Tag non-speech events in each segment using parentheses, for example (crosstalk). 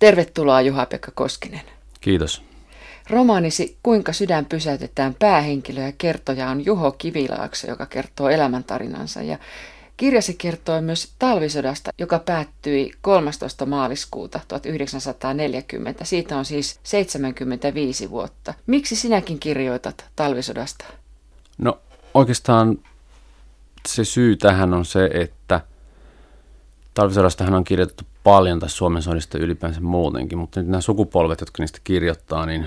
Tervetuloa Juha-Pekka Koskinen. Kiitos. Romaanisi Kuinka sydän pysäytetään päähenkilö ja kertoja on Juho Kivilaakso, joka kertoo elämäntarinansa. Ja kirjasi kertoo myös talvisodasta, joka päättyi 13. maaliskuuta 1940. Siitä on siis 75 vuotta. Miksi sinäkin kirjoitat talvisodasta? No oikeastaan se syy tähän on se, että talvisodastahan on kirjoitettu paljon tässä Suomen sodista ylipäänsä muutenkin, mutta nyt nämä sukupolvet, jotka niistä kirjoittaa, niin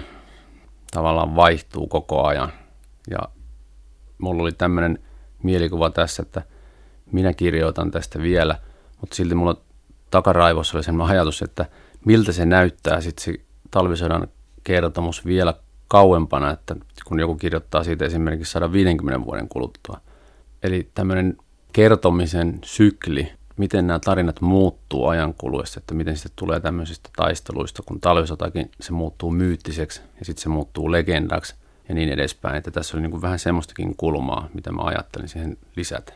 tavallaan vaihtuu koko ajan. Ja mulla oli tämmöinen mielikuva tässä, että minä kirjoitan tästä vielä, mutta silti mulla takaraivossa oli sellainen ajatus, että miltä se näyttää sitten se talvisodan kertomus vielä kauempana, että kun joku kirjoittaa siitä esimerkiksi 150 vuoden kuluttua. Eli tämmöinen kertomisen sykli, miten nämä tarinat muuttuu ajan kuluessa, että miten sitten tulee tämmöisistä taisteluista, kun talvisotakin se muuttuu myyttiseksi ja sitten se muuttuu legendaksi ja niin edespäin. Että tässä oli niin kuin vähän semmoistakin kulmaa, mitä mä ajattelin siihen lisätä.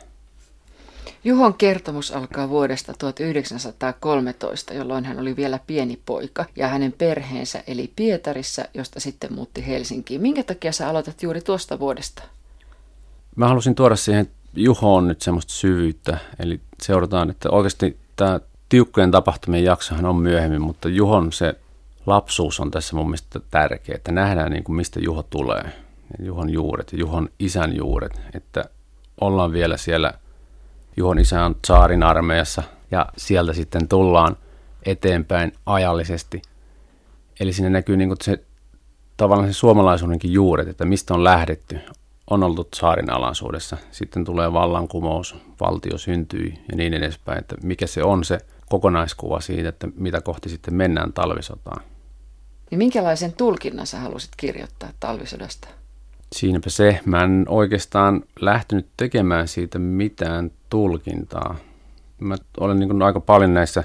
Juhon kertomus alkaa vuodesta 1913, jolloin hän oli vielä pieni poika ja hänen perheensä eli Pietarissa, josta sitten muutti Helsinkiin. Minkä takia sä aloitat juuri tuosta vuodesta? Mä halusin tuoda siihen Juhoon nyt semmoista syvyyttä, eli seurataan, että oikeasti tämä tiukkojen tapahtumien jaksohan on myöhemmin, mutta Juhon se lapsuus on tässä mun mielestä tärkeä, että nähdään niin kuin mistä Juho tulee, Juhon juuret ja Juhon isän juuret, että ollaan vielä siellä, Juhon isä on saarin armeijassa ja sieltä sitten tullaan eteenpäin ajallisesti. Eli siinä näkyy niin kuin se tavallaan se suomalaisuudenkin juuret, että mistä on lähdetty on ollut saarin alaisuudessa. Sitten tulee vallankumous, valtio syntyi ja niin edespäin, että mikä se on se kokonaiskuva siitä, että mitä kohti sitten mennään talvisotaan. Niin minkälaisen tulkinnan sä halusit kirjoittaa talvisodasta? Siinäpä se. Mä en oikeastaan lähtenyt tekemään siitä mitään tulkintaa. Mä olen niin aika paljon näissä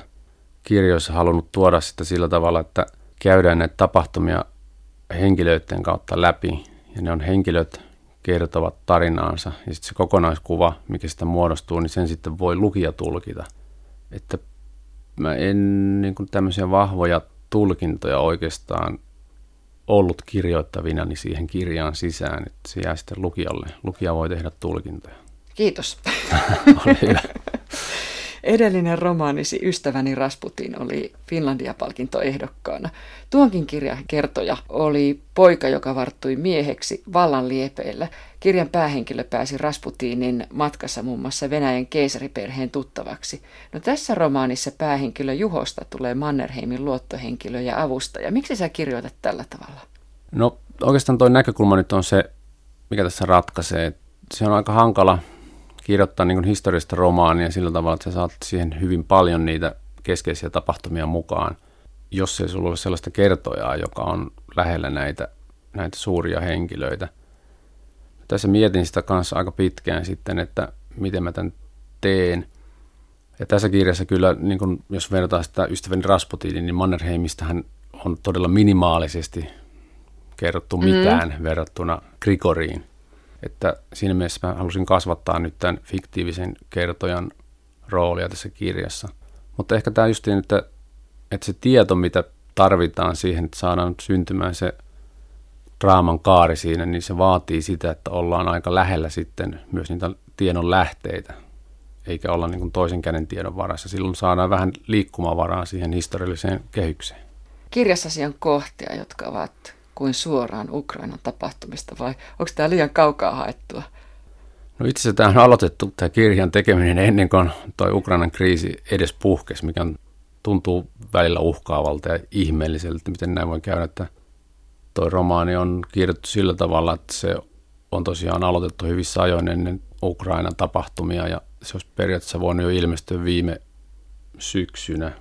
kirjoissa halunnut tuoda sitä sillä tavalla, että käydään näitä tapahtumia henkilöiden kautta läpi. Ja ne on henkilöt, kertovat tarinaansa ja sitten se kokonaiskuva, mikä sitä muodostuu, niin sen sitten voi lukija tulkita. Että mä en niin kuin tämmöisiä vahvoja tulkintoja oikeastaan ollut kirjoittavina niin siihen kirjaan sisään, että se jää sitten lukijalle. Lukija voi tehdä tulkintoja. Kiitos. (laughs) Ole hyvä. Edellinen romaanisi Ystäväni Rasputin oli Finlandia-palkintoehdokkaana. Tuonkin kirjan kertoja oli poika, joka varttui mieheksi vallan liepeillä. Kirjan päähenkilö pääsi Rasputinin matkassa muun muassa Venäjän keisariperheen tuttavaksi. No tässä romaanissa päähenkilö Juhosta tulee Mannerheimin luottohenkilö ja avustaja. Miksi sä kirjoitat tällä tavalla? No oikeastaan tuo näkökulma nyt on se, mikä tässä ratkaisee. Se on aika hankala kirjoittaa niin historiallista romaania sillä tavalla, että sä saat siihen hyvin paljon niitä keskeisiä tapahtumia mukaan, jos ei sulla ole sellaista kertojaa, joka on lähellä näitä, näitä suuria henkilöitä. Tässä mietin sitä kanssa aika pitkään sitten, että miten mä tämän teen. Ja tässä kirjassa kyllä, niin kun, jos vertaa sitä ystäväni Rasputinin, niin Mannerheimistähän on todella minimaalisesti kerrottu mm. mitään mm. verrattuna Grigoriin. Että siinä mielessä mä halusin kasvattaa nyt tämän fiktiivisen kertojan roolia tässä kirjassa. Mutta ehkä tämä just että, että se tieto, mitä tarvitaan siihen, että saadaan syntymään se draaman kaari siinä, niin se vaatii sitä, että ollaan aika lähellä sitten myös niitä tiedon lähteitä, eikä olla niin toisen käden tiedon varassa. Silloin saadaan vähän liikkumavaraa siihen historialliseen kehykseen. Kirjassasi on kohtia, jotka ovat kuin suoraan Ukrainan tapahtumista vai onko tämä liian kaukaa haettua? No itse asiassa tämä on aloitettu tämä kirjan tekeminen ennen kuin tuo Ukrainan kriisi edes puhkesi, mikä tuntuu välillä uhkaavalta ja ihmeelliseltä, miten näin voi käydä, että tuo romaani on kirjoitettu sillä tavalla, että se on tosiaan aloitettu hyvissä ajoin ennen Ukrainan tapahtumia ja se olisi periaatteessa voinut jo ilmestyä viime syksynä,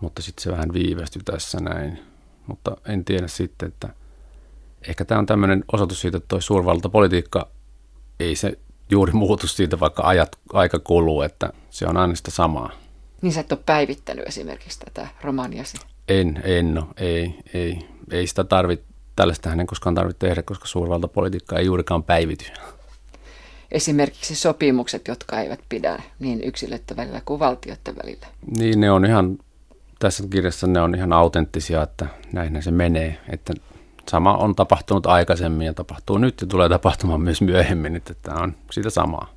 mutta sitten se vähän viivästyi tässä näin. Mutta en tiedä sitten, että ehkä tämä on tämmöinen osoitus siitä, että tuo suurvaltapolitiikka ei se juuri muutu siitä, vaikka ajat, aika kuluu, että se on aina sitä samaa. Niin sä et ole päivittänyt esimerkiksi tätä romaaniasi? En, en no, ei, ei. Ei sitä tarvitse, tällaista hänen koskaan tarvitse tehdä, koska suurvaltapolitiikka ei juurikaan päivity. Esimerkiksi sopimukset, jotka eivät pidä niin yksilöiden välillä kuin valtioiden välillä. Niin, ne on ihan tässä kirjassa ne on ihan autenttisia, että näin se menee. Että sama on tapahtunut aikaisemmin ja tapahtuu nyt ja tulee tapahtumaan myös myöhemmin, että tämä on sitä samaa.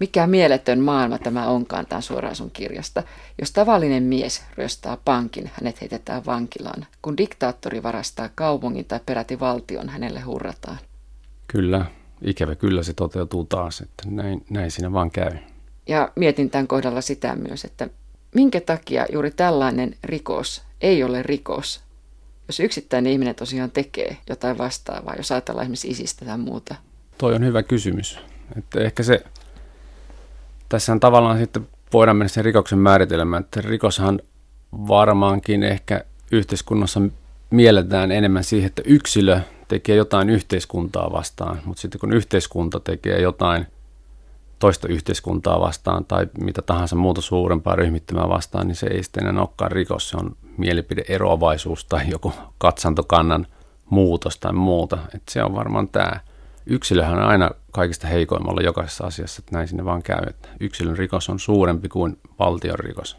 Mikä mieletön maailma tämä onkaan, tämä suoraan sun kirjasta. Jos tavallinen mies ryöstää pankin, hänet heitetään vankilaan. Kun diktaattori varastaa kaupungin tai peräti valtion, hänelle hurrataan. Kyllä, ikävä kyllä se toteutuu taas, että näin, näin siinä vaan käy. Ja mietin tämän kohdalla sitä myös, että minkä takia juuri tällainen rikos ei ole rikos, jos yksittäinen ihminen tosiaan tekee jotain vastaavaa, jos ajatellaan esimerkiksi isistä tai muuta? Toi on hyvä kysymys. Että ehkä se, tässä on tavallaan sitten voidaan mennä sen rikoksen määritelmään, että rikoshan varmaankin ehkä yhteiskunnassa mielletään enemmän siihen, että yksilö tekee jotain yhteiskuntaa vastaan, mutta sitten kun yhteiskunta tekee jotain toista yhteiskuntaa vastaan tai mitä tahansa muuta suurempaa ryhmittymää vastaan, niin se ei sitten enää olekaan rikos, se on mielipideeroavaisuus tai joku katsantokannan muutos tai muuta. Et se on varmaan tämä. Yksilöhän on aina kaikista heikoimmalla jokaisessa asiassa, että näin sinne vaan käy. Että yksilön rikos on suurempi kuin valtion rikos.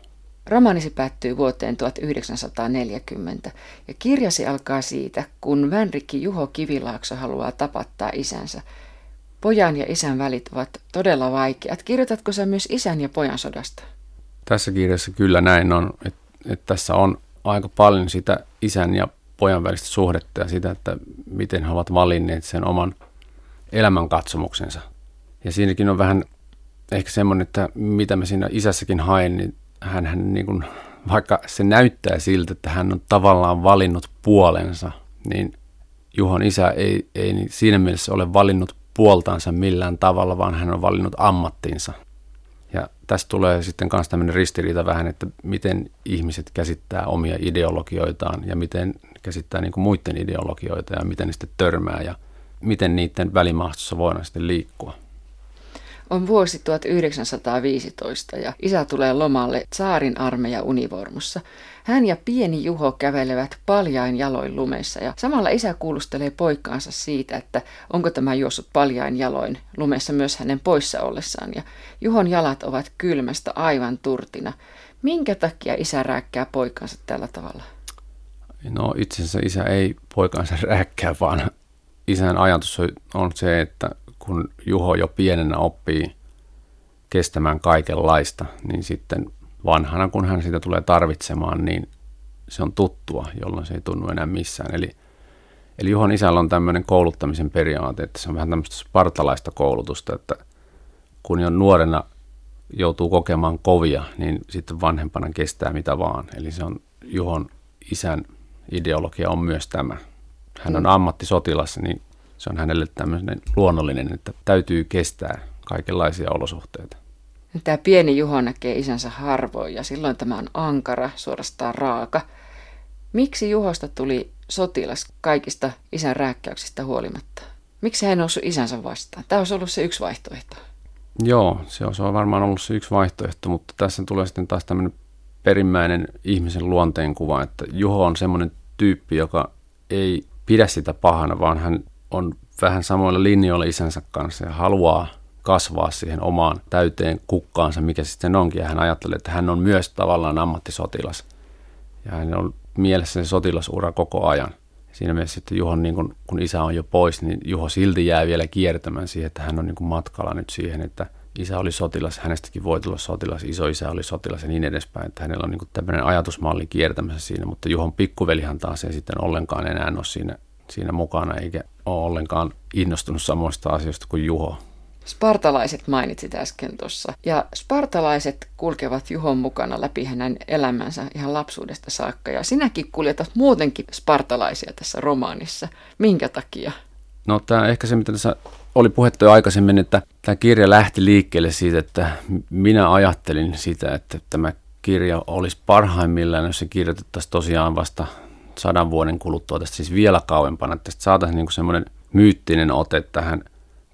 Romaanisi päättyy vuoteen 1940 ja kirjasi alkaa siitä, kun Vänrikki Juho Kivilaakso haluaa tapattaa isänsä. Pojan ja isän välit ovat todella vaikeat. Kirjoitatko sä myös isän ja pojan sodasta? Tässä kirjassa kyllä näin on, että, että tässä on aika paljon sitä isän ja pojan välistä suhdetta ja sitä, että miten he ovat valinneet sen oman elämänkatsomuksensa. Ja siinäkin on vähän ehkä semmoinen, että mitä mä siinä isässäkin haen, niin hän, hän niin kuin, vaikka se näyttää siltä, että hän on tavallaan valinnut puolensa, niin Juhon isä ei, ei siinä mielessä ole valinnut puoltaansa millään tavalla, vaan hän on valinnut ammattinsa. Ja tästä tulee sitten myös tämmöinen ristiriita vähän, että miten ihmiset käsittää omia ideologioitaan ja miten käsittää niin kuin muiden ideologioita ja miten sitten törmää ja miten niiden välimaastossa voidaan sitten liikkua. On vuosi 1915 ja isä tulee lomalle saarin armeija univormussa. Hän ja pieni Juho kävelevät paljain jaloin lumessa ja samalla isä kuulustelee poikkaansa siitä, että onko tämä juossut paljain jaloin lumessa myös hänen poissa ollessaan. Ja Juhon jalat ovat kylmästä aivan turtina. Minkä takia isä rääkkää poikaansa tällä tavalla? No itse asiassa isä ei poikaansa rääkkää, vaan isän ajatus on se, että kun Juho jo pienenä oppii kestämään kaikenlaista, niin sitten vanhana, kun hän sitä tulee tarvitsemaan, niin se on tuttua, jolloin se ei tunnu enää missään. Eli, eli Juhon isällä on tämmöinen kouluttamisen periaate, että se on vähän tämmöistä spartalaista koulutusta, että kun jo nuorena joutuu kokemaan kovia, niin sitten vanhempana kestää mitä vaan. Eli se on Juhon isän ideologia on myös tämä. Hän on mm. ammattisotilas, niin se on hänelle tämmöinen luonnollinen, että täytyy kestää kaikenlaisia olosuhteita. Tämä pieni Juho näkee isänsä harvoin ja silloin tämä on ankara, suorastaan raaka. Miksi Juhosta tuli sotilas kaikista isän rääkkäyksistä huolimatta? Miksi hän noussut isänsä vastaan? Tämä olisi ollut se yksi vaihtoehto. Joo, se on varmaan ollut se yksi vaihtoehto, mutta tässä tulee sitten taas tämmöinen perimmäinen ihmisen luonteenkuva, että Juho on semmoinen tyyppi, joka ei pidä sitä pahana, vaan hän on vähän samoilla linjoilla isänsä kanssa ja haluaa kasvaa siihen omaan täyteen kukkaansa, mikä sitten onkin. Ja hän ajattelee, että hän on myös tavallaan ammattisotilas. Ja hän on mielessä se sotilasura koko ajan. Siinä mielessä että Juho, niin kun, kun isä on jo pois, niin Juho silti jää vielä kiertämään siihen, että hän on niin matkalla nyt siihen, että isä oli sotilas, hänestäkin voi tulla sotilas, iso isä oli sotilas ja niin edespäin. Että hänellä on niin tämmöinen ajatusmalli kiertämässä siinä, mutta Juhon pikkuvelihan taas ei sitten ollenkaan enää ole siinä, siinä mukana, eikä ole ollenkaan innostunut samoista asioista kuin Juho. Spartalaiset mainitsit äsken tuossa. Ja spartalaiset kulkevat Juhon mukana läpi hänen elämänsä ihan lapsuudesta saakka. Ja sinäkin kuljetat muutenkin spartalaisia tässä romaanissa. Minkä takia? No tämä ehkä se, mitä tässä oli puhetta jo aikaisemmin, että tämä kirja lähti liikkeelle siitä, että minä ajattelin sitä, että tämä kirja olisi parhaimmillaan, jos se kirjoitettaisiin tosiaan vasta sadan vuoden kuluttua tästä siis vielä kauempana, että tästä saataisiin niin semmoinen myyttinen ote tähän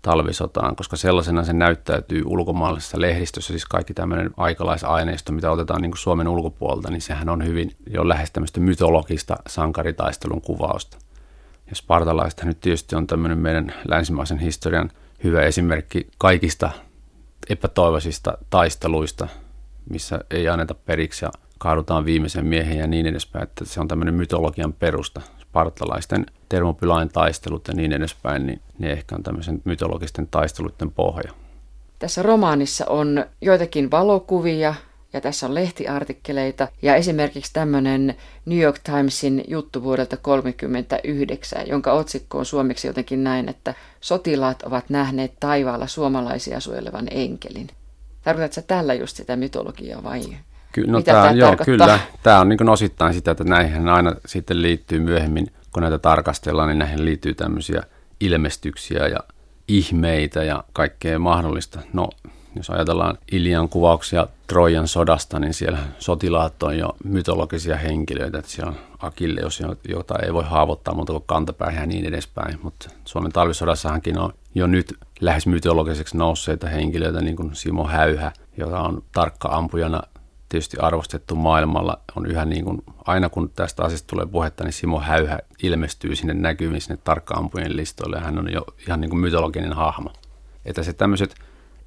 talvisotaan, koska sellaisena se näyttäytyy ulkomaalaisessa lehdistössä, siis kaikki tämmöinen aikalaisaineisto, mitä otetaan niin kuin Suomen ulkopuolelta, niin sehän on hyvin jo lähes tämmöistä mytologista sankaritaistelun kuvausta. Ja spartalaiset nyt tietysti on tämmöinen meidän länsimaisen historian hyvä esimerkki kaikista epätoivoisista taisteluista, missä ei anneta periksi ja kaadutaan viimeisen miehen ja niin edespäin, että se on tämmöinen mytologian perusta. Spartalaisten termopylain taistelut ja niin edespäin, niin ne ehkä on tämmöisen mytologisten taisteluiden pohja. Tässä romaanissa on joitakin valokuvia ja tässä on lehtiartikkeleita ja esimerkiksi tämmöinen New York Timesin juttu vuodelta 1939, jonka otsikko on suomeksi jotenkin näin, että sotilaat ovat nähneet taivaalla suomalaisia suojelevan enkelin. Tarkoitatko tällä just sitä mytologiaa vai Ky- no Mitä tämä, tämä joo, kyllä. Tämä on niin osittain sitä, että näihin aina sitten liittyy myöhemmin, kun näitä tarkastellaan, niin näihin liittyy tämmöisiä ilmestyksiä ja ihmeitä ja kaikkea mahdollista. No, jos ajatellaan Ilian kuvauksia Trojan sodasta, niin siellä sotilaat on jo mytologisia henkilöitä. Että siellä on Akilleus, jota ei voi haavoittaa muuta kuin kantapää ja niin edespäin. Mutta Suomen talvisodassahankin on jo nyt lähes mytologiseksi nousseita henkilöitä, niin kuin Simo Häyhä, joka on tarkka ampujana tietysti arvostettu maailmalla. On yhä niin kuin, aina kun tästä asiasta tulee puhetta, niin Simo Häyhä ilmestyy sinne näkyviin sinne tarkka-ampujien listoille ja hän on jo ihan niin kuin mytologinen hahmo. Että se tämmöiset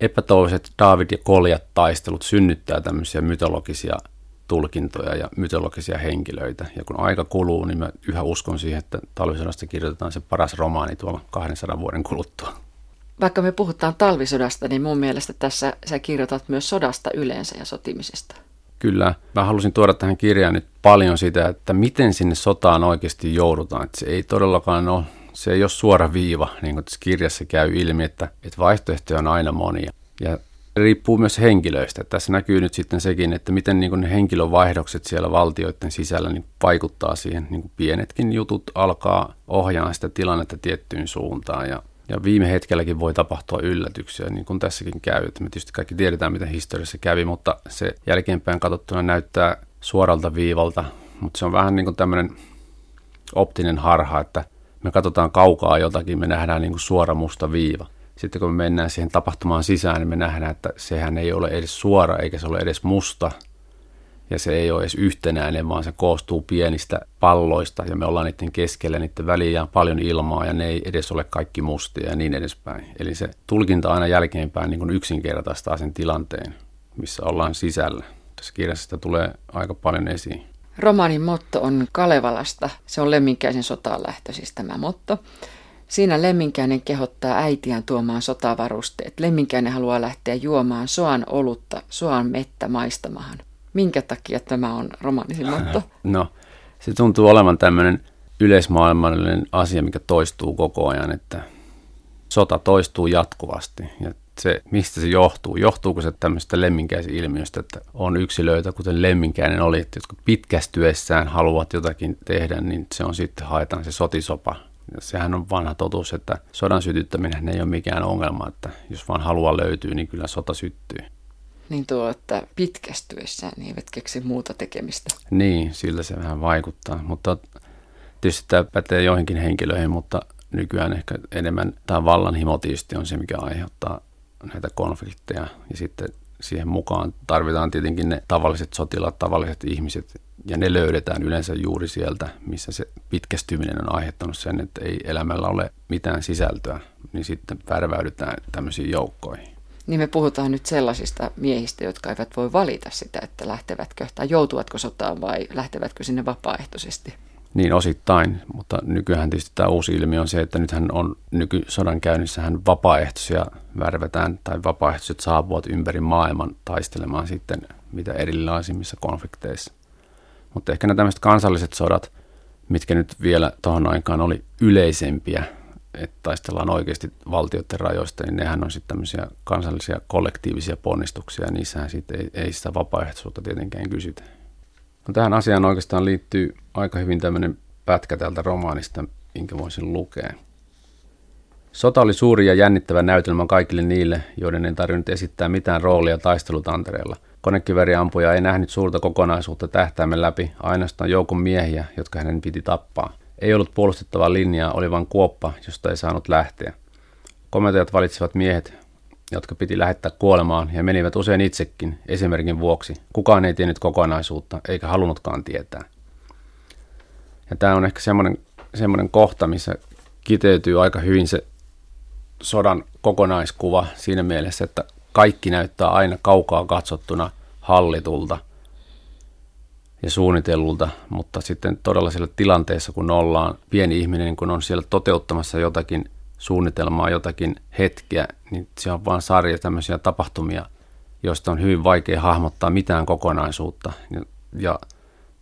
epätoivoiset David ja Koljat taistelut synnyttää tämmöisiä mytologisia tulkintoja ja mytologisia henkilöitä. Ja kun aika kuluu, niin mä yhä uskon siihen, että talvisodasta kirjoitetaan se paras romaani tuolla 200 vuoden kuluttua. Vaikka me puhutaan talvisodasta, niin mun mielestä tässä sä kirjoitat myös sodasta yleensä ja sotimisesta. Kyllä. Mä halusin tuoda tähän kirjaan nyt paljon sitä, että miten sinne sotaan oikeasti joudutaan. Että se ei todellakaan ole se ei ole suora viiva, niin kuin tässä kirjassa käy ilmi, että, että vaihtoehtoja on aina monia. Ja riippuu myös henkilöistä. Tässä näkyy nyt sitten sekin, että miten niin ne henkilövaihdokset siellä valtioiden sisällä niin vaikuttaa siihen. Niin pienetkin jutut alkaa ohjaa sitä tilannetta tiettyyn suuntaan ja, ja viime hetkelläkin voi tapahtua yllätyksiä, niin kuin tässäkin käy. Että me tietysti kaikki tiedetään, miten historiassa kävi, mutta se jälkeenpäin katsottuna näyttää suoralta viivalta, mutta se on vähän niin kuin tämmöinen optinen harha, että me katsotaan kaukaa jotakin, me nähdään niin kuin suora musta viiva. Sitten kun me mennään siihen tapahtumaan sisään, niin me nähdään, että sehän ei ole edes suora eikä se ole edes musta. Ja se ei ole edes yhtenäinen, vaan se koostuu pienistä palloista ja me ollaan niiden keskellä, niiden väliin paljon ilmaa ja ne ei edes ole kaikki mustia ja niin edespäin. Eli se tulkinta aina jälkeenpäin niin kuin yksinkertaistaa sen tilanteen, missä ollaan sisällä. Tässä kirjassa sitä tulee aika paljon esiin. Romaanin motto on Kalevalasta. Se on Lemminkäisen sotaan lähtöisin tämä motto. Siinä Lemminkäinen kehottaa äitiään tuomaan sotavarusteet. Lemminkäinen haluaa lähteä juomaan soan olutta, soan mettä maistamahan. Minkä takia tämä on romaanisin motto? (laughs) No, se tuntuu olevan tämmöinen yleismaailmallinen asia, mikä toistuu koko ajan, että sota toistuu jatkuvasti ja se, mistä se johtuu. Johtuuko se tämmöistä lemminkäisilmiöstä, että on yksilöitä, kuten lemminkäinen oli, että jotka pitkästyessään haluavat jotakin tehdä, niin se on sitten haetaan se sotisopa. Ja sehän on vanha totuus, että sodan sytyttäminen ei ole mikään ongelma, että jos vaan halua löytyy, niin kyllä sota syttyy. Niin tuo, että pitkästyessään niin eivät keksi muuta tekemistä. Niin, sillä se vähän vaikuttaa, mutta tietysti tämä pätee joihinkin henkilöihin, mutta nykyään ehkä enemmän tämä vallanhimo tietysti on se, mikä aiheuttaa näitä konflikteja ja sitten siihen mukaan tarvitaan tietenkin ne tavalliset sotilaat, tavalliset ihmiset ja ne löydetään yleensä juuri sieltä, missä se pitkästyminen on aiheuttanut sen, että ei elämällä ole mitään sisältöä, niin sitten värväydytään tämmöisiin joukkoihin. Niin me puhutaan nyt sellaisista miehistä, jotka eivät voi valita sitä, että lähtevätkö tai joutuvatko sotaan vai lähtevätkö sinne vapaaehtoisesti. Niin osittain, mutta nykyään tietysti tämä uusi ilmiö on se, että nythän on nykysodan käynnissähän vapaaehtoisia värvetään tai vapaaehtoiset saapuvat ympäri maailman taistelemaan sitten mitä erilaisimmissa konflikteissa. Mutta ehkä nämä tämmöiset kansalliset sodat, mitkä nyt vielä tuohon aikaan oli yleisempiä, että taistellaan oikeasti valtioiden rajoista, niin nehän on sitten tämmöisiä kansallisia kollektiivisia ponnistuksia, ja niissähän sitten ei, ei sitä vapaaehtoisuutta tietenkään kysytä. No, tähän asiaan oikeastaan liittyy aika hyvin tämmöinen pätkä tältä romaanista, minkä voisin lukea. Sota oli suuri ja jännittävä näytelmä kaikille niille, joiden ei tarvinnut esittää mitään roolia taistelutantereella. Konekiväriampuja ei nähnyt suurta kokonaisuutta tähtäimen läpi, ainoastaan joukon miehiä, jotka hänen piti tappaa. Ei ollut puolustettavaa linjaa, oli vain kuoppa, josta ei saanut lähteä. Komentajat valitsivat miehet, jotka piti lähettää kuolemaan ja menivät usein itsekin esimerkin vuoksi. Kukaan ei tiennyt kokonaisuutta eikä halunnutkaan tietää. Ja tämä on ehkä semmoinen, semmoinen kohta, missä kiteytyy aika hyvin se sodan kokonaiskuva siinä mielessä, että kaikki näyttää aina kaukaa katsottuna hallitulta. Ja suunnitellulta, mutta sitten todella siellä tilanteessa, kun ollaan pieni ihminen, kun on siellä toteuttamassa jotakin suunnitelmaa, jotakin hetkeä, niin se on vain sarja tämmöisiä tapahtumia, joista on hyvin vaikea hahmottaa mitään kokonaisuutta. Ja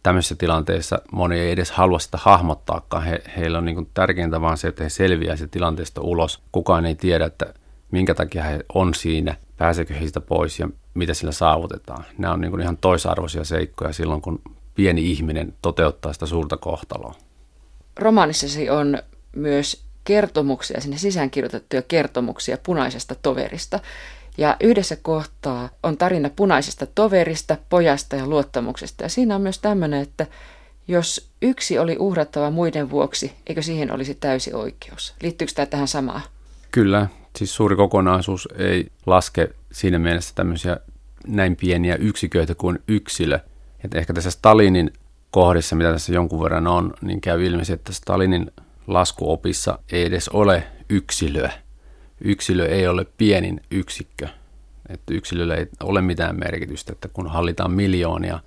tämmöisissä tilanteissa moni ei edes halua sitä hahmottaakaan. He, heillä on niin tärkeintä vaan se, että he selviää siitä tilanteesta ulos. Kukaan ei tiedä, että minkä takia he on siinä, pääseekö he siitä pois ja mitä sillä saavutetaan. Nämä on niin kuin ihan toisarvoisia seikkoja silloin, kun pieni ihminen toteuttaa sitä suurta kohtaloa. Romaanissasi on myös kertomuksia, sinne sisään kirjoitettuja kertomuksia punaisesta toverista. Ja yhdessä kohtaa on tarina punaisesta toverista, pojasta ja luottamuksesta. Ja siinä on myös tämmöinen, että jos yksi oli uhrattava muiden vuoksi, eikö siihen olisi täysi oikeus? Liittyykö tämä tähän samaan? Kyllä, siis suuri kokonaisuus ei laske siinä mielessä tämmöisiä näin pieniä yksiköitä kuin yksilö. Että ehkä tässä Stalinin kohdissa, mitä tässä jonkun verran on, niin käy ilmi että Stalinin laskuopissa ei edes ole yksilöä. Yksilö ei ole pienin yksikkö. Että yksilöllä ei ole mitään merkitystä, että kun hallitaan miljoonia,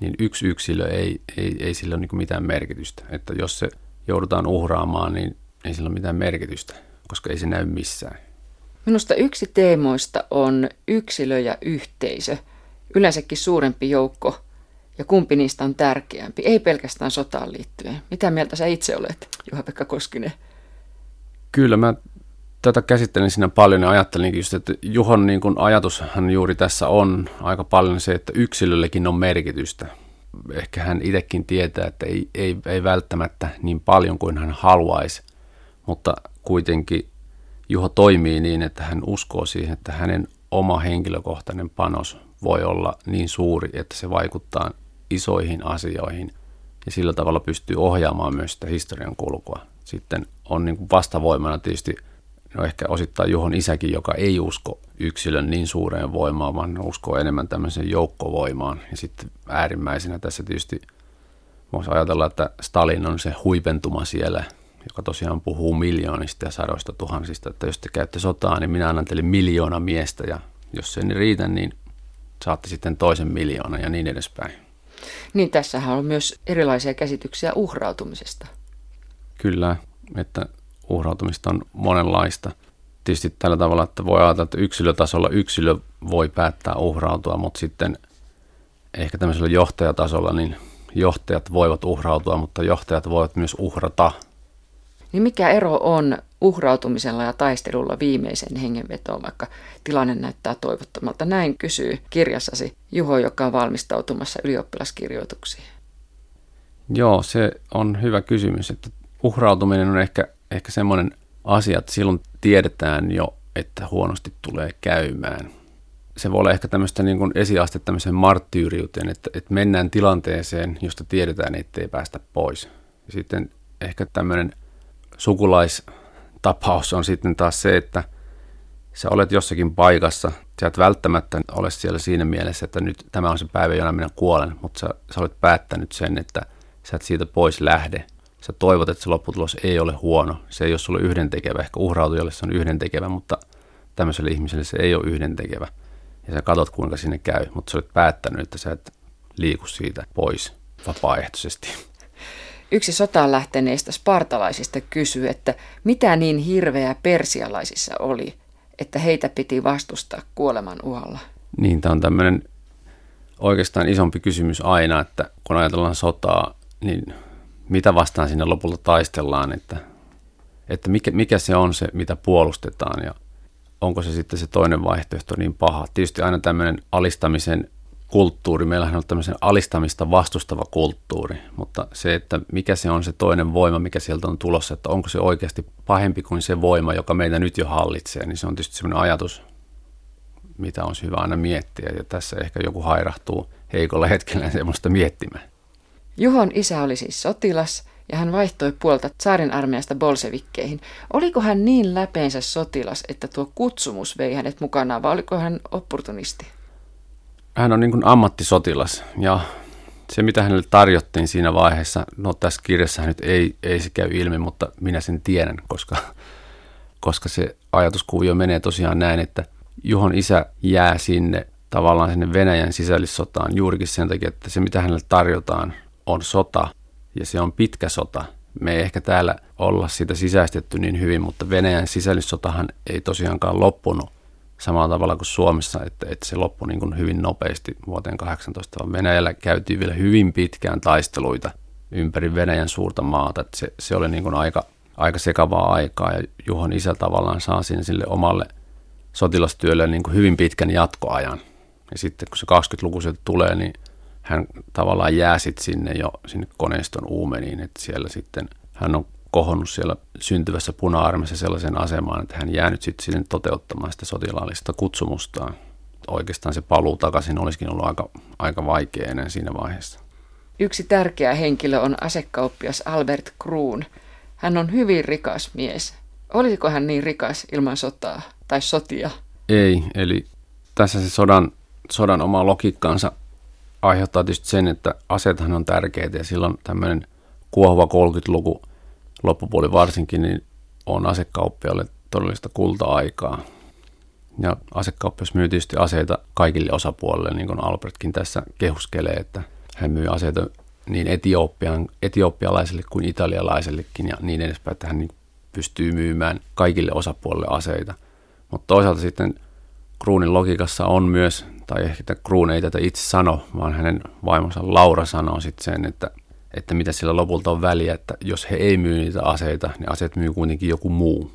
niin yksi yksilö ei, ei, ei sillä ole niin mitään merkitystä. Että jos se joudutaan uhraamaan, niin ei sillä ole mitään merkitystä, koska ei se näy missään. Minusta yksi teemoista on yksilö ja yhteisö, yleensäkin suurempi joukko, ja kumpi niistä on tärkeämpi, ei pelkästään sotaan liittyen. Mitä mieltä sä itse olet, Juha-Pekka Koskinen? Kyllä, mä tätä käsittelin siinä paljon ja ajattelin just, että Juhon niin kun ajatushan juuri tässä on aika paljon se, että yksilöllekin on merkitystä. Ehkä hän itsekin tietää, että ei, ei, ei välttämättä niin paljon kuin hän haluaisi, mutta kuitenkin Juho toimii niin, että hän uskoo siihen, että hänen oma henkilökohtainen panos voi olla niin suuri, että se vaikuttaa isoihin asioihin ja sillä tavalla pystyy ohjaamaan myös sitä historian kulkua. Sitten on niin kuin vastavoimana tietysti no ehkä osittain Juhon isäkin, joka ei usko yksilön niin suureen voimaan, vaan uskoo enemmän tämmöiseen joukkovoimaan. Ja sitten äärimmäisenä tässä tietysti voisi ajatella, että Stalin on se huipentuma siellä joka tosiaan puhuu miljoonista ja sadoista tuhansista, että jos te käytte sotaa, niin minä annan teille miljoona miestä ja jos se ei riitä, niin saatte sitten toisen miljoona ja niin edespäin. Niin tässähän on myös erilaisia käsityksiä uhrautumisesta. Kyllä, että uhrautumista on monenlaista. Tietysti tällä tavalla, että voi ajatella, että yksilötasolla yksilö voi päättää uhrautua, mutta sitten ehkä tämmöisellä johtajatasolla, niin johtajat voivat uhrautua, mutta johtajat voivat myös uhrata – niin mikä ero on uhrautumisella ja taistelulla viimeisen hengenvetoon, vaikka tilanne näyttää toivottomalta? Näin kysyy kirjassasi Juho, joka on valmistautumassa ylioppilaskirjoituksiin. Joo, se on hyvä kysymys. Että uhrautuminen on ehkä, ehkä semmoinen asia, että silloin tiedetään jo, että huonosti tulee käymään. Se voi olla ehkä tämmöistä niin kuin esiaste tämmöiseen marttyyriuteen, että, että mennään tilanteeseen, josta tiedetään, ettei päästä pois. Sitten ehkä tämmöinen sukulaistapaus on sitten taas se, että sä olet jossakin paikassa, sä et välttämättä ole siellä siinä mielessä, että nyt tämä on se päivä, jona minä kuolen, mutta sä, sä olet päättänyt sen, että sä et siitä pois lähde. Sä toivot, että se lopputulos ei ole huono. Se ei ole sulle yhdentekevä. Ehkä uhrautujalle se on yhdentekevä, mutta tämmöiselle ihmiselle se ei ole yhdentekevä. Ja sä katsot, kuinka sinne käy, mutta sä olet päättänyt, että sä et liiku siitä pois vapaaehtoisesti. Yksi sotaan lähteneistä spartalaisista kysyi, että mitä niin hirveää persialaisissa oli, että heitä piti vastustaa kuoleman uhalla. Niin, tämä on tämmöinen oikeastaan isompi kysymys aina, että kun ajatellaan sotaa, niin mitä vastaan sinne lopulta taistellaan, että, että mikä, mikä se on se, mitä puolustetaan ja onko se sitten se toinen vaihtoehto niin paha. Tietysti aina tämmöinen alistamisen kulttuuri. Meillähän on tämmöisen alistamista vastustava kulttuuri, mutta se, että mikä se on se toinen voima, mikä sieltä on tulossa, että onko se oikeasti pahempi kuin se voima, joka meitä nyt jo hallitsee, niin se on tietysti semmoinen ajatus, mitä on hyvä aina miettiä. Ja tässä ehkä joku hairahtuu heikolla hetkellä semmoista miettimään. Juhon isä oli siis sotilas ja hän vaihtoi puolta saarin armeijasta bolsevikkeihin. Oliko hän niin läpeensä sotilas, että tuo kutsumus vei hänet mukanaan vai oliko hän opportunisti? Hän on niin kuin ammattisotilas ja se, mitä hänelle tarjottiin siinä vaiheessa, no tässä kirjassa nyt ei, ei se käy ilmi, mutta minä sen tiedän, koska, koska se ajatuskuvio menee tosiaan näin, että Juhon isä jää sinne tavallaan sinne Venäjän sisällissotaan juurikin sen takia, että se mitä hänelle tarjotaan on sota ja se on pitkä sota. Me ei ehkä täällä olla sitä sisäistetty niin hyvin, mutta Venäjän sisällissotahan ei tosiaankaan loppunut samalla tavalla kuin Suomessa, että, että se loppui niin kuin hyvin nopeasti vuoteen 18, vaan Venäjällä käytiin vielä hyvin pitkään taisteluita ympäri Venäjän suurta maata. Että se, se oli niin kuin aika, aika sekavaa aikaa ja Juhon isä tavallaan saa sinne sille omalle sotilastyölle niin kuin hyvin pitkän jatkoajan. Ja sitten kun se 20-luku sieltä tulee, niin hän tavallaan jää sitten sinne jo sinne koneiston uumeniin, että siellä sitten hän on kohonnut siellä syntyvässä puna-armeessa sellaisen asemaan, että hän jää nyt sitten sinne toteuttamaan sitä sotilaallista kutsumustaan. Oikeastaan se paluu takaisin olisikin ollut aika, aika vaikea enää siinä vaiheessa. Yksi tärkeä henkilö on asekauppias Albert Kruun. Hän on hyvin rikas mies. Olisiko hän niin rikas ilman sotaa tai sotia? Ei, eli tässä se sodan, sodan oma logiikkaansa aiheuttaa tietysti sen, että aseethan on tärkeitä ja silloin tämmöinen kuohuva 30-luku loppupuoli varsinkin, niin on asekauppialle todellista kulta-aikaa. Ja asekauppias myy tietysti aseita kaikille osapuolille, niin kuin Albertkin tässä kehuskelee, että hän myy aseita niin Etiopian, etiopialaiselle kuin italialaisellekin ja niin edespäin, että hän niin pystyy myymään kaikille osapuolille aseita. Mutta toisaalta sitten Kruunin logiikassa on myös, tai ehkä Kruun ei tätä itse sano, vaan hänen vaimonsa Laura sanoo sitten sen, että että mitä sillä lopulta on väliä, että jos he ei myy niitä aseita, niin aseet myy kuitenkin joku muu.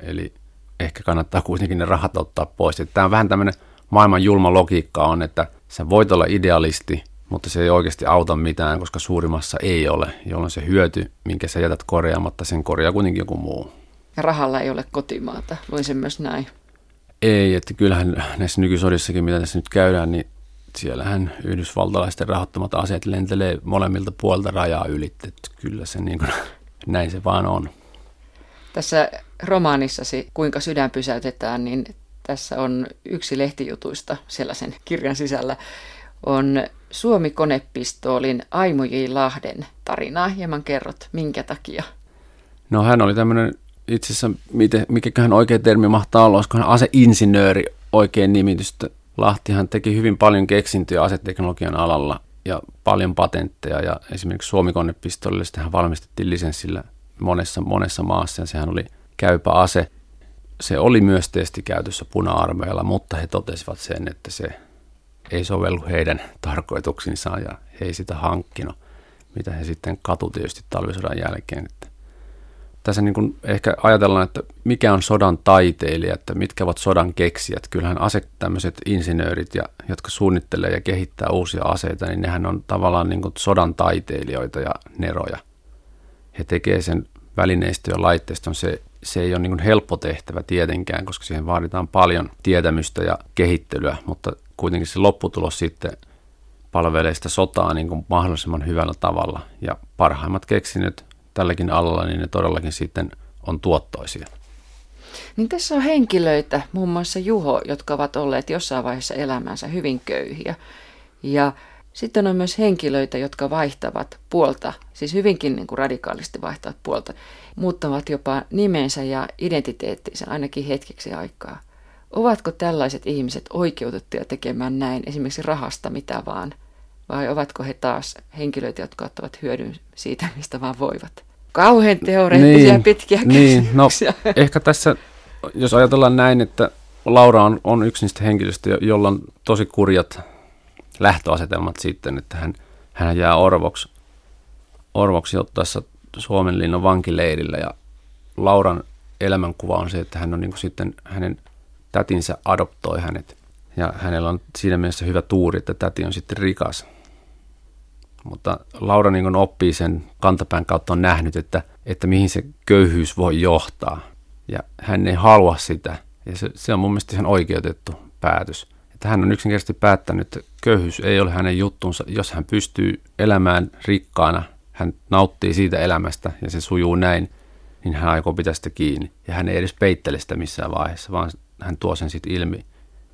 Eli ehkä kannattaa kuitenkin ne rahat ottaa pois. Että tämä on vähän tämmöinen maailman julma logiikka on, että sä voit olla idealisti, mutta se ei oikeasti auta mitään, koska suurimmassa ei ole, jolloin se hyöty, minkä sä jätät korjaamatta, sen korjaa kuitenkin joku muu. Ja rahalla ei ole kotimaata, luin sen myös näin. Ei, että kyllähän näissä nykysodissakin, mitä tässä nyt käydään, niin siellähän yhdysvaltalaisten rahoittamat aseet lentelee molemmilta puolta rajaa ylitte. Kyllä se niin kuin, (laughs) näin se vaan on. Tässä romaanissasi Kuinka sydän pysäytetään, niin tässä on yksi lehtijutuista sellaisen kirjan sisällä. On Suomi-konepistoolin Aimo J. Lahden tarinaa. Hieman kerrot, minkä takia? No hän oli tämmöinen itse asiassa, mikäköhän oikea termi mahtaa olla, olisiko hän aseinsinööri oikein nimitystä Lahtihan teki hyvin paljon keksintöjä aseteknologian alalla ja paljon patentteja ja esimerkiksi Suomi-konepistollille hän valmistettiin lisenssillä monessa, monessa maassa ja sehän oli käypä ase. Se oli myös testikäytössä puna-armeijalla, mutta he totesivat sen, että se ei sovellu heidän tarkoituksiinsa ja he ei sitä hankkinut, mitä he sitten katu tietysti talvisodan jälkeen. Että tässä niin kuin ehkä ajatellaan, että mikä on sodan taiteilija, että mitkä ovat sodan keksijät. Kyllähän ase, tämmöiset insinöörit, ja, jotka suunnittelee ja kehittää uusia aseita, niin nehän on tavallaan niin kuin sodan taiteilijoita ja neroja. He tekevät sen välineistö ja laitteiston. Se, se ei ole niin kuin helppo tehtävä tietenkään, koska siihen vaaditaan paljon tietämystä ja kehittelyä, mutta kuitenkin se lopputulos sitten palvelee sitä sotaa niin kuin mahdollisimman hyvällä tavalla. Ja parhaimmat keksinnöt tälläkin alalla, niin ne todellakin sitten on tuottoisia. Niin tässä on henkilöitä, muun muassa Juho, jotka ovat olleet jossain vaiheessa elämänsä hyvin köyhiä. Ja sitten on myös henkilöitä, jotka vaihtavat puolta, siis hyvinkin niin kuin radikaalisti vaihtavat puolta, muuttavat jopa nimensä ja identiteettinsä ainakin hetkeksi aikaa. Ovatko tällaiset ihmiset oikeutettuja tekemään näin esimerkiksi rahasta mitä vaan? Vai ovatko he taas henkilöitä, jotka ottavat hyödyn siitä, mistä vaan voivat? Kauhean teoreettisia niin, pitkiä niin, no, ehkä tässä, jos ajatellaan näin, että Laura on, on yksi niistä henkilöistä, jolla on tosi kurjat lähtöasetelmat sitten, että hän, hän jää orvoksi, orvoksi ottaessa Suomen linnan vankileirillä ja Lauran elämänkuva on se, että hän on niin kuin sitten hänen tätinsä adoptoi hänet ja hänellä on siinä mielessä hyvä tuuri, että täti on sitten rikas. Mutta Laura niin oppii sen kantapään kautta on nähnyt, että, että mihin se köyhyys voi johtaa. Ja hän ei halua sitä. Ja se, se on mun mielestä ihan oikeutettu päätös. Että hän on yksinkertaisesti päättänyt, että köyhyys ei ole hänen juttunsa. Jos hän pystyy elämään rikkaana, hän nauttii siitä elämästä ja se sujuu näin, niin hän aikoo pitää sitä kiinni. Ja hän ei edes peittele sitä missään vaiheessa, vaan hän tuo sen sitten ilmi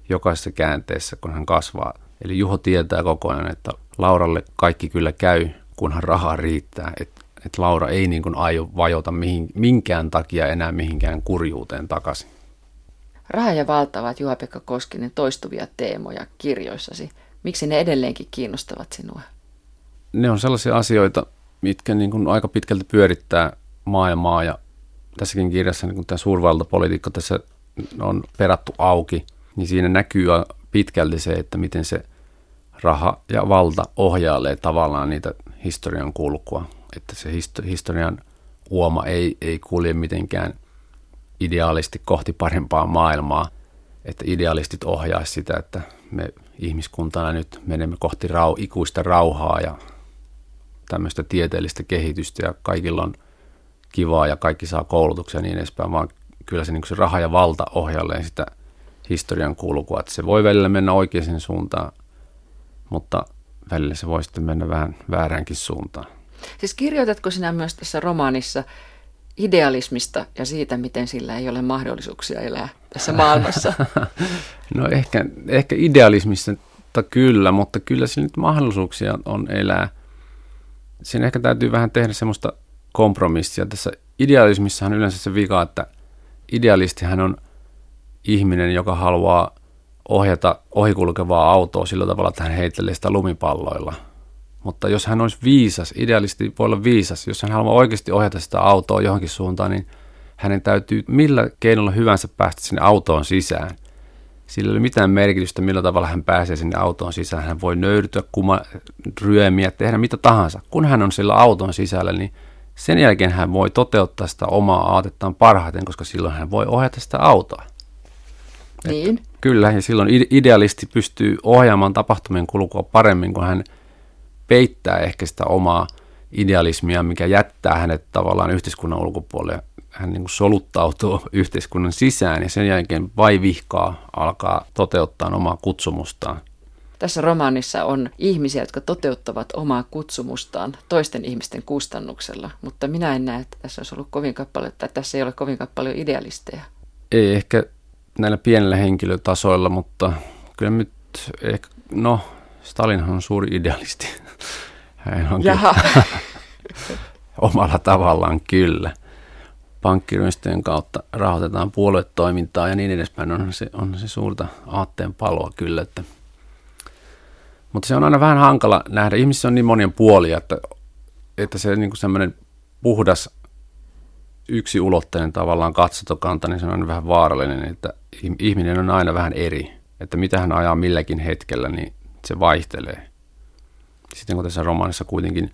jokaisessa käänteessä, kun hän kasvaa. Eli Juho tietää koko ajan, että Lauralle kaikki kyllä käy, kunhan rahaa riittää. Että et Laura ei niin kuin aio vajota mihin, minkään takia enää mihinkään kurjuuteen takaisin. Raha ja valta ovat Juha-Pekka Koskinen toistuvia teemoja kirjoissasi. Miksi ne edelleenkin kiinnostavat sinua? Ne on sellaisia asioita, mitkä niin kuin aika pitkälti pyörittää maailmaa ja tässäkin kirjassa niin kun tämä suurvaltapolitiikka tässä on perattu auki, niin siinä näkyy pitkälti se, että miten se raha ja valta ohjailee tavallaan niitä historian kulkua. Että se historian uoma ei, ei kulje mitenkään ideaalisti kohti parempaa maailmaa, että idealistit ohjaisi sitä, että me ihmiskuntana nyt menemme kohti rau, ikuista rauhaa ja tämmöistä tieteellistä kehitystä ja kaikilla on kivaa ja kaikki saa koulutuksia ja niin edespäin, vaan kyllä se, niin se raha ja valta ohjalleen sitä historian kulkua, että se voi välillä mennä oikeaan suuntaan, mutta välillä se voi sitten mennä vähän vääräänkin suuntaan. Siis kirjoitatko sinä myös tässä romaanissa idealismista ja siitä, miten sillä ei ole mahdollisuuksia elää tässä maailmassa? (laughs) no ehkä, ehkä idealismista kyllä, mutta kyllä sillä nyt mahdollisuuksia on elää. Siinä ehkä täytyy vähän tehdä semmoista kompromissia. Tässä idealismissahan yleensä se vika, että idealistihan on ihminen, joka haluaa ohjata ohikulkevaa autoa sillä tavalla, että hän heittelee sitä lumipalloilla. Mutta jos hän olisi viisas, idealisti voi olla viisas, jos hän haluaa oikeasti ohjata sitä autoa johonkin suuntaan, niin hänen täytyy millä keinolla hyvänsä päästä sinne autoon sisään. Sillä ei ole mitään merkitystä, millä tavalla hän pääsee sinne autoon sisään. Hän voi nöyrtyä, kuma, ryömiä, tehdä mitä tahansa. Kun hän on sillä auton sisällä, niin sen jälkeen hän voi toteuttaa sitä omaa aatettaan parhaiten, koska silloin hän voi ohjata sitä autoa. Niin. Että, kyllä, ja silloin idealisti pystyy ohjaamaan tapahtumien kulkua paremmin, kun hän peittää ehkä sitä omaa idealismia, mikä jättää hänet tavallaan yhteiskunnan ulkopuolelle. Hän niin kuin soluttautuu (laughs) yhteiskunnan sisään ja sen jälkeen vai vihkaa alkaa toteuttaa omaa kutsumustaan. Tässä romaanissa on ihmisiä, jotka toteuttavat omaa kutsumustaan toisten ihmisten kustannuksella, mutta minä en näe, että tässä olisi ollut kovin paljon, että tässä ei ole kovin paljon idealisteja. Ei ehkä näillä pienillä henkilötasoilla, mutta kyllä nyt ehkä, no Stalin on suuri idealisti. (laughs) Hän on Jaha. (laughs) omalla tavallaan kyllä. Pankkiryöstöjen kautta rahoitetaan puoluetoimintaa ja niin edespäin. On se, on se suurta aatteen paloa kyllä. Että. Mutta se on aina vähän hankala nähdä. Ihmisissä on niin monia puolia, että, että se niin kuin puhdas yksi ulotteinen tavallaan katsotokanta, niin se on vähän vaarallinen, että ihminen on aina vähän eri. Että mitä hän ajaa milläkin hetkellä, niin se vaihtelee. Sitten kun tässä romaanissa kuitenkin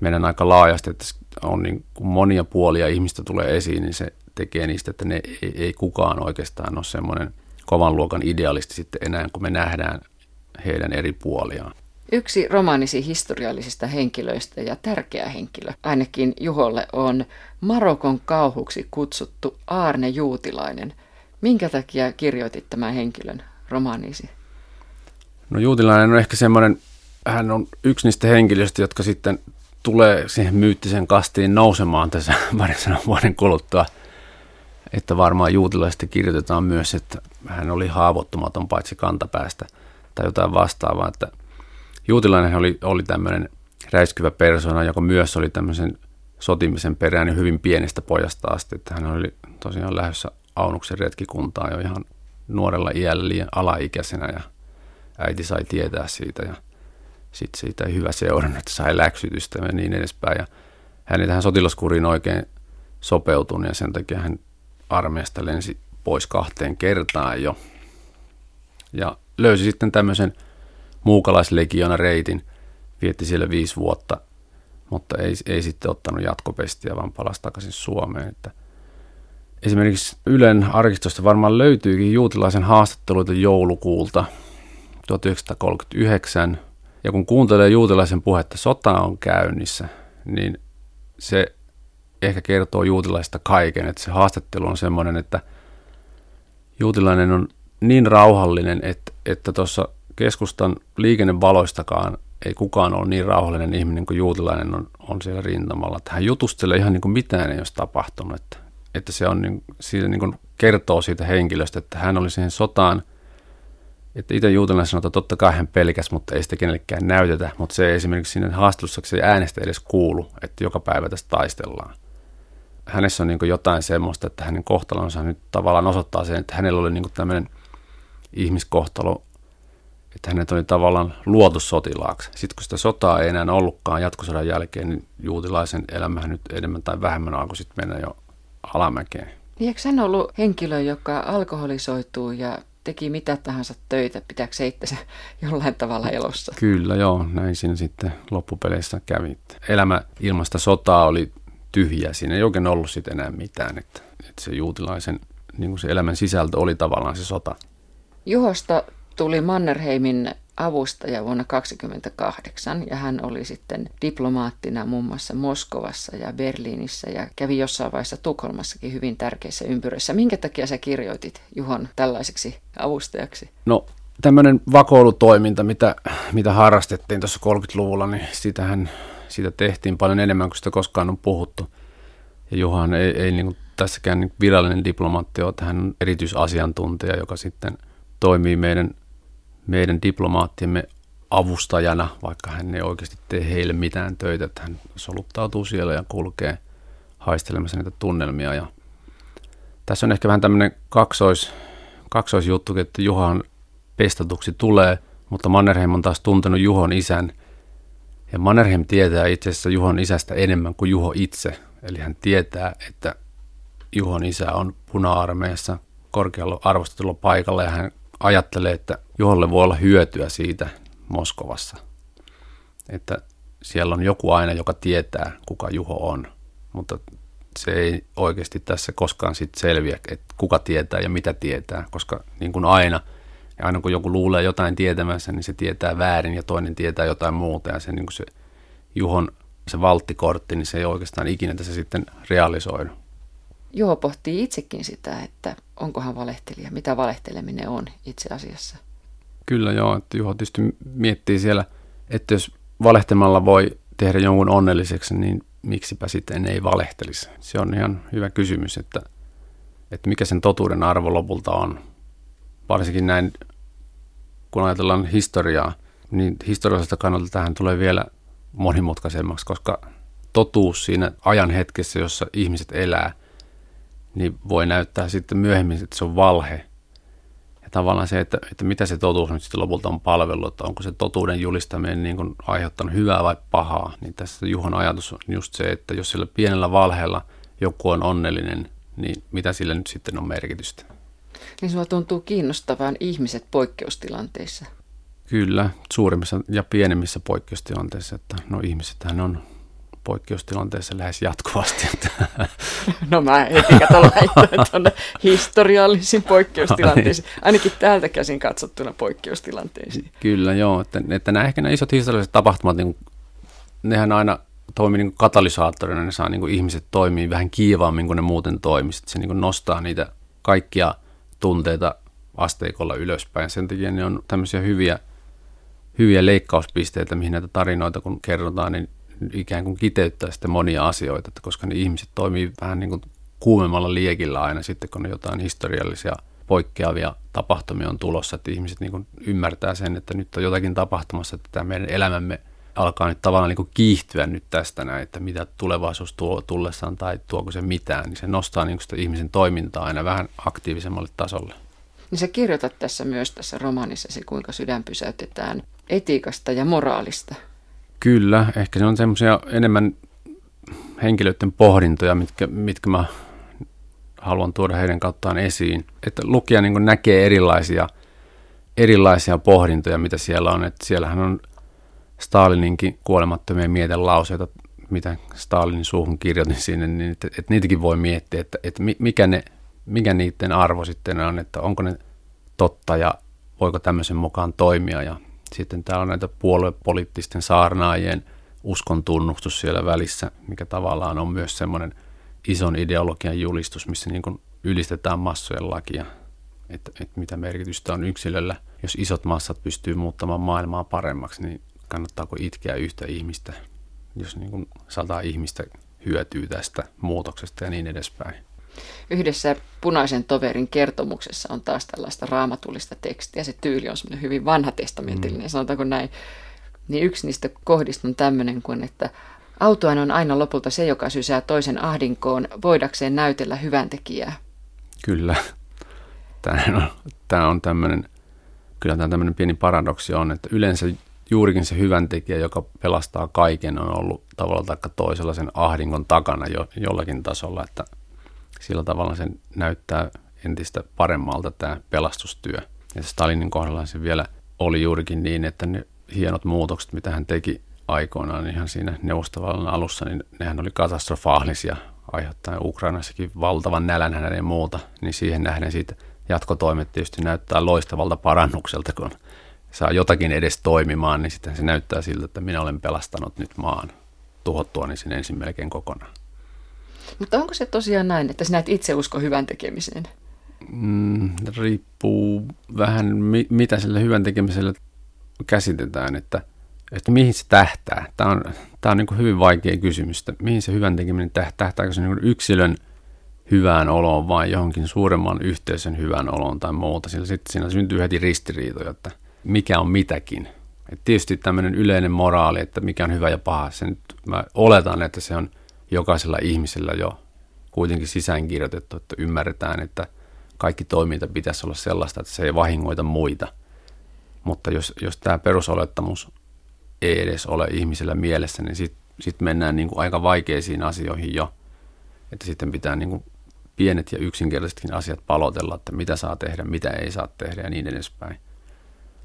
mennään aika laajasti, että on niin kuin monia puolia ihmistä tulee esiin, niin se tekee niistä, että ne ei, ei kukaan oikeastaan ole semmoinen kovan luokan idealisti sitten enää, kun me nähdään heidän eri puoliaan. Yksi romaanisi historiallisista henkilöistä ja tärkeä henkilö, ainakin Juholle, on Marokon kauhuksi kutsuttu Aarne Juutilainen. Minkä takia kirjoitit tämän henkilön romaanisi? No Juutilainen on ehkä semmoinen, hän on yksi niistä henkilöistä, jotka sitten tulee siihen myyttisen kastiin nousemaan tässä (laughs) parin vuoden kuluttua. Että varmaan juutilaisesti kirjoitetaan myös, että hän oli haavoittumaton paitsi kantapäästä tai jotain vastaavaa. Että Juutilainen oli, oli tämmöinen räiskyvä persona, joka myös oli tämmöisen sotimisen perään hyvin pienestä pojasta asti. Että hän oli tosiaan lähdössä Aunuksen retkikuntaa jo ihan nuorella iällä liian alaikäisenä ja äiti sai tietää siitä ja sitten siitä ei hyvä seurannut, että sai läksytystä ja niin edespäin. Ja hän ei tähän sotilaskuriin oikein sopeutunut ja sen takia hän armeijasta lensi pois kahteen kertaan jo. Ja löysi sitten tämmöisen muukalaislegiona reitin, vietti siellä viisi vuotta, mutta ei, ei sitten ottanut jatkopestiä, vaan palasi takaisin Suomeen. Että esimerkiksi Ylen arkistosta varmaan löytyykin juutilaisen haastatteluita joulukuulta 1939. Ja kun kuuntelee juutilaisen puhetta, sota on käynnissä, niin se ehkä kertoo juutilaista kaiken. Että se haastattelu on semmoinen, että juutilainen on niin rauhallinen, että, että tuossa keskustan liikennevaloistakaan ei kukaan ole niin rauhallinen ihminen kuin juutilainen on, on siellä rintamalla. Että hän jutustelee ihan niin kuin mitään ei olisi tapahtunut. Että, että se on niin, siitä niin kuin kertoo siitä henkilöstä, että hän oli siihen sotaan – että itse juutalainen sanoo, että totta kai hän pelkäs, mutta ei sitä kenellekään näytetä, mutta se esimerkiksi siinä haastattelussa se äänestä edes kuulu, että joka päivä tästä taistellaan. hänessä on niin jotain semmoista, että hänen kohtalonsa nyt tavallaan osoittaa sen, että hänellä oli niin tämmöinen ihmiskohtalo, että hänet oli tavallaan luotu sotilaaksi. Sitten kun sitä sotaa ei enää ollutkaan jatkosodan jälkeen, niin juutilaisen elämähän nyt enemmän tai vähemmän alkoi sitten mennä jo alamäkeen. Niin eikö hän ollut henkilö, joka alkoholisoituu ja teki mitä tahansa töitä, pitääkö se itse (laughs) jollain tavalla elossa? Kyllä joo, näin siinä sitten loppupeleissä kävi. Elämä ilmasta sotaa oli tyhjä, siinä ei oikein ollut sitten enää mitään, että, että se juutilaisen niin kuin se elämän sisältö oli tavallaan se sota. Juhosta tuli Mannerheimin avustaja vuonna 1928 ja hän oli sitten diplomaattina muun muassa Moskovassa ja Berliinissä ja kävi jossain vaiheessa Tukholmassakin hyvin tärkeissä ympyröissä. Minkä takia sä kirjoitit Juhon tällaiseksi avustajaksi? No tämmöinen vakoilutoiminta, mitä, mitä harrastettiin tuossa 30-luvulla, niin sitähän, sitä tehtiin paljon enemmän kuin sitä koskaan on puhuttu. Ja Juhan ei, ei niin kuin tässäkään niin virallinen diplomaatti ole, että hän on erityisasiantuntija, joka sitten toimii meidän meidän diplomaattimme avustajana, vaikka hän ei oikeasti tee heille mitään töitä, että hän soluttautuu siellä ja kulkee haistelemassa niitä tunnelmia. Ja tässä on ehkä vähän tämmöinen kaksois, kaksoisjuttu, että Juhan pestatuksi tulee, mutta Mannerheim on taas tuntenut Juhon isän. Ja Mannerheim tietää itse asiassa Juhon isästä enemmän kuin Juho itse. Eli hän tietää, että Juhon isä on puna-armeijassa korkealla arvostetulla paikalla ja hän ajattelee, että Juholle voi olla hyötyä siitä Moskovassa. Että siellä on joku aina, joka tietää, kuka Juho on, mutta se ei oikeasti tässä koskaan sit selviä, että kuka tietää ja mitä tietää, koska niin kuin aina, ja aina kun joku luulee jotain tietämässä, niin se tietää väärin ja toinen tietää jotain muuta ja se, niin kuin se Juhon se valttikortti, niin se ei oikeastaan ikinä tässä sitten realisoidu. Juho pohtii itsekin sitä, että onkohan valehtelija, mitä valehteleminen on itse asiassa. Kyllä joo, että Juho tietysti miettii siellä, että jos valehtemalla voi tehdä jonkun onnelliseksi, niin miksipä sitten ei valehtelisi. Se on ihan hyvä kysymys, että, että mikä sen totuuden arvo lopulta on. Varsinkin näin, kun ajatellaan historiaa, niin historiallisesta kannalta tähän tulee vielä monimutkaisemmaksi, koska totuus siinä ajan hetkessä, jossa ihmiset elää – niin voi näyttää sitten myöhemmin, että se on valhe. Ja tavallaan se, että, että mitä se totuus nyt sitten lopulta on palvellut, että onko se totuuden julistaminen niin kuin aiheuttanut hyvää vai pahaa, niin tässä Juhon ajatus on just se, että jos sillä pienellä valheella joku on onnellinen, niin mitä sillä nyt sitten on merkitystä. Niin sinua tuntuu kiinnostavan ihmiset poikkeustilanteissa. Kyllä, suurimmissa ja pienemmissä poikkeustilanteissa, että no ihmisethän on poikkeustilanteessa lähes jatkuvasti. (laughs) No mä heti kato laittaa tuonne historiallisiin (laughs) poikkeustilanteisiin, ainakin täältä käsin katsottuna poikkeustilanteisiin. Kyllä joo, että, että nämä ehkä nämä isot historialliset tapahtumat, niin nehän aina toimii niin katalysaattorina, ne saa niin kuin ihmiset toimii vähän kiivaammin kuin ne muuten toimisivat. Se niin kuin nostaa niitä kaikkia tunteita asteikolla ylöspäin. Sen takia ne on tämmöisiä hyviä, hyviä leikkauspisteitä, mihin näitä tarinoita kun kerrotaan, niin ikään kuin kiteyttää sitten monia asioita, että koska ne ihmiset toimii vähän niin kuin kuumemmalla liekillä aina sitten, kun jotain historiallisia poikkeavia tapahtumia on tulossa, että ihmiset niin ymmärtää sen, että nyt on jotakin tapahtumassa, että tämä meidän elämämme alkaa nyt tavallaan niin kiihtyä nyt tästä näin, että mitä tulevaisuus tuo tullessaan tai tuoko se mitään, niin se nostaa niin sitä ihmisen toimintaa aina vähän aktiivisemmalle tasolle. Niin sä kirjoitat tässä myös tässä romaanissasi, kuinka sydän pysäytetään etiikasta ja moraalista. Kyllä, ehkä se on semmoisia enemmän henkilöiden pohdintoja, mitkä, mitkä mä haluan tuoda heidän kauttaan esiin. Että lukija niin näkee erilaisia, erilaisia pohdintoja, mitä siellä on. Että siellähän on Stalininkin kuolemattomia mietelauseita, mitä Stalinin suuhun kirjoitin sinne, niin että, että niitäkin voi miettiä, että, että mikä, ne, mikä niiden arvo sitten on, että onko ne totta ja voiko tämmöisen mukaan toimia ja sitten täällä on näitä puoluepoliittisten saarnaajien uskon tunnustus siellä välissä, mikä tavallaan on myös semmoinen ison ideologian julistus, missä niin kuin ylistetään massojen lakia, että, että mitä merkitystä on yksilöllä. Jos isot massat pystyy muuttamaan maailmaa paremmaksi, niin kannattaako itkeä yhtä ihmistä, jos niin kuin sata ihmistä hyötyy tästä muutoksesta ja niin edespäin. Yhdessä punaisen toverin kertomuksessa on taas tällaista raamatullista tekstiä. Se tyyli on semmoinen hyvin vanha testamentillinen, mm. sanotaanko näin. Niin yksi niistä kohdista on tämmöinen kuin, että Autoan on aina lopulta se, joka sysää toisen ahdinkoon voidakseen näytellä hyvän tekijää. Kyllä. Tämä on, tämä on tämmöinen, kyllä tämä tämmöinen pieni paradoksi on, että yleensä juurikin se hyvän tekijä, joka pelastaa kaiken, on ollut tavalla tai toisella sen ahdingon takana jo, jollakin tasolla, että sillä tavalla se näyttää entistä paremmalta tämä pelastustyö. Ja Stalinin kohdalla se vielä oli juurikin niin, että ne hienot muutokset, mitä hän teki aikoinaan ihan siinä neuvostovallan alussa, niin nehän oli katastrofaalisia, aiheuttaen Ukrainassakin valtavan nälänhänen ja muuta, niin siihen nähden siitä jatkotoimet tietysti näyttää loistavalta parannukselta, kun saa jotakin edes toimimaan, niin sitten se näyttää siltä, että minä olen pelastanut nyt maan tuhottua niin sen ensin melkein kokonaan. Mutta onko se tosiaan näin, että sinä et itse usko hyvän tekemiseen? Mm, riippuu vähän, mi- mitä sillä hyvän tekemisellä käsitetään, että, että mihin se tähtää. Tämä on, tämä on niin hyvin vaikea kysymys, että mihin se hyvän tekeminen tähtää. Tähtääkö se niin yksilön hyvään oloon vai johonkin suuremman yhteisön hyvään oloon tai muuta. Sillä sitten siinä syntyy heti ristiriitoja, että mikä on mitäkin. Et tietysti tämmöinen yleinen moraali, että mikä on hyvä ja paha, se nyt, mä oletan, että se on jokaisella ihmisellä jo kuitenkin sisäänkirjoitettu, että ymmärretään, että kaikki toiminta pitäisi olla sellaista, että se ei vahingoita muita. Mutta jos, jos tämä perusolettamus ei edes ole ihmisellä mielessä, niin sitten sit mennään niin kuin aika vaikeisiin asioihin jo, että sitten pitää niin kuin pienet ja yksinkertaisetkin asiat palotella, että mitä saa tehdä, mitä ei saa tehdä ja niin edespäin.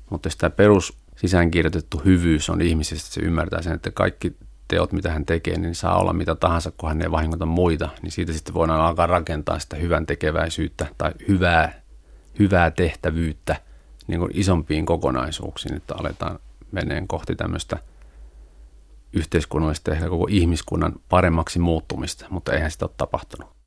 Mutta jos tämä perus sisäänkirjoitettu hyvyys on ihmisistä, että se ymmärtää sen, että kaikki teot, mitä hän tekee, niin saa olla mitä tahansa, kun hän ei vahingoita muita, niin siitä sitten voidaan alkaa rakentaa sitä hyvän tekeväisyyttä tai hyvää, hyvää tehtävyyttä niin kuin isompiin kokonaisuuksiin, että aletaan meneen kohti tämmöistä yhteiskunnallista ehkä koko ihmiskunnan paremmaksi muuttumista, mutta eihän sitä ole tapahtunut.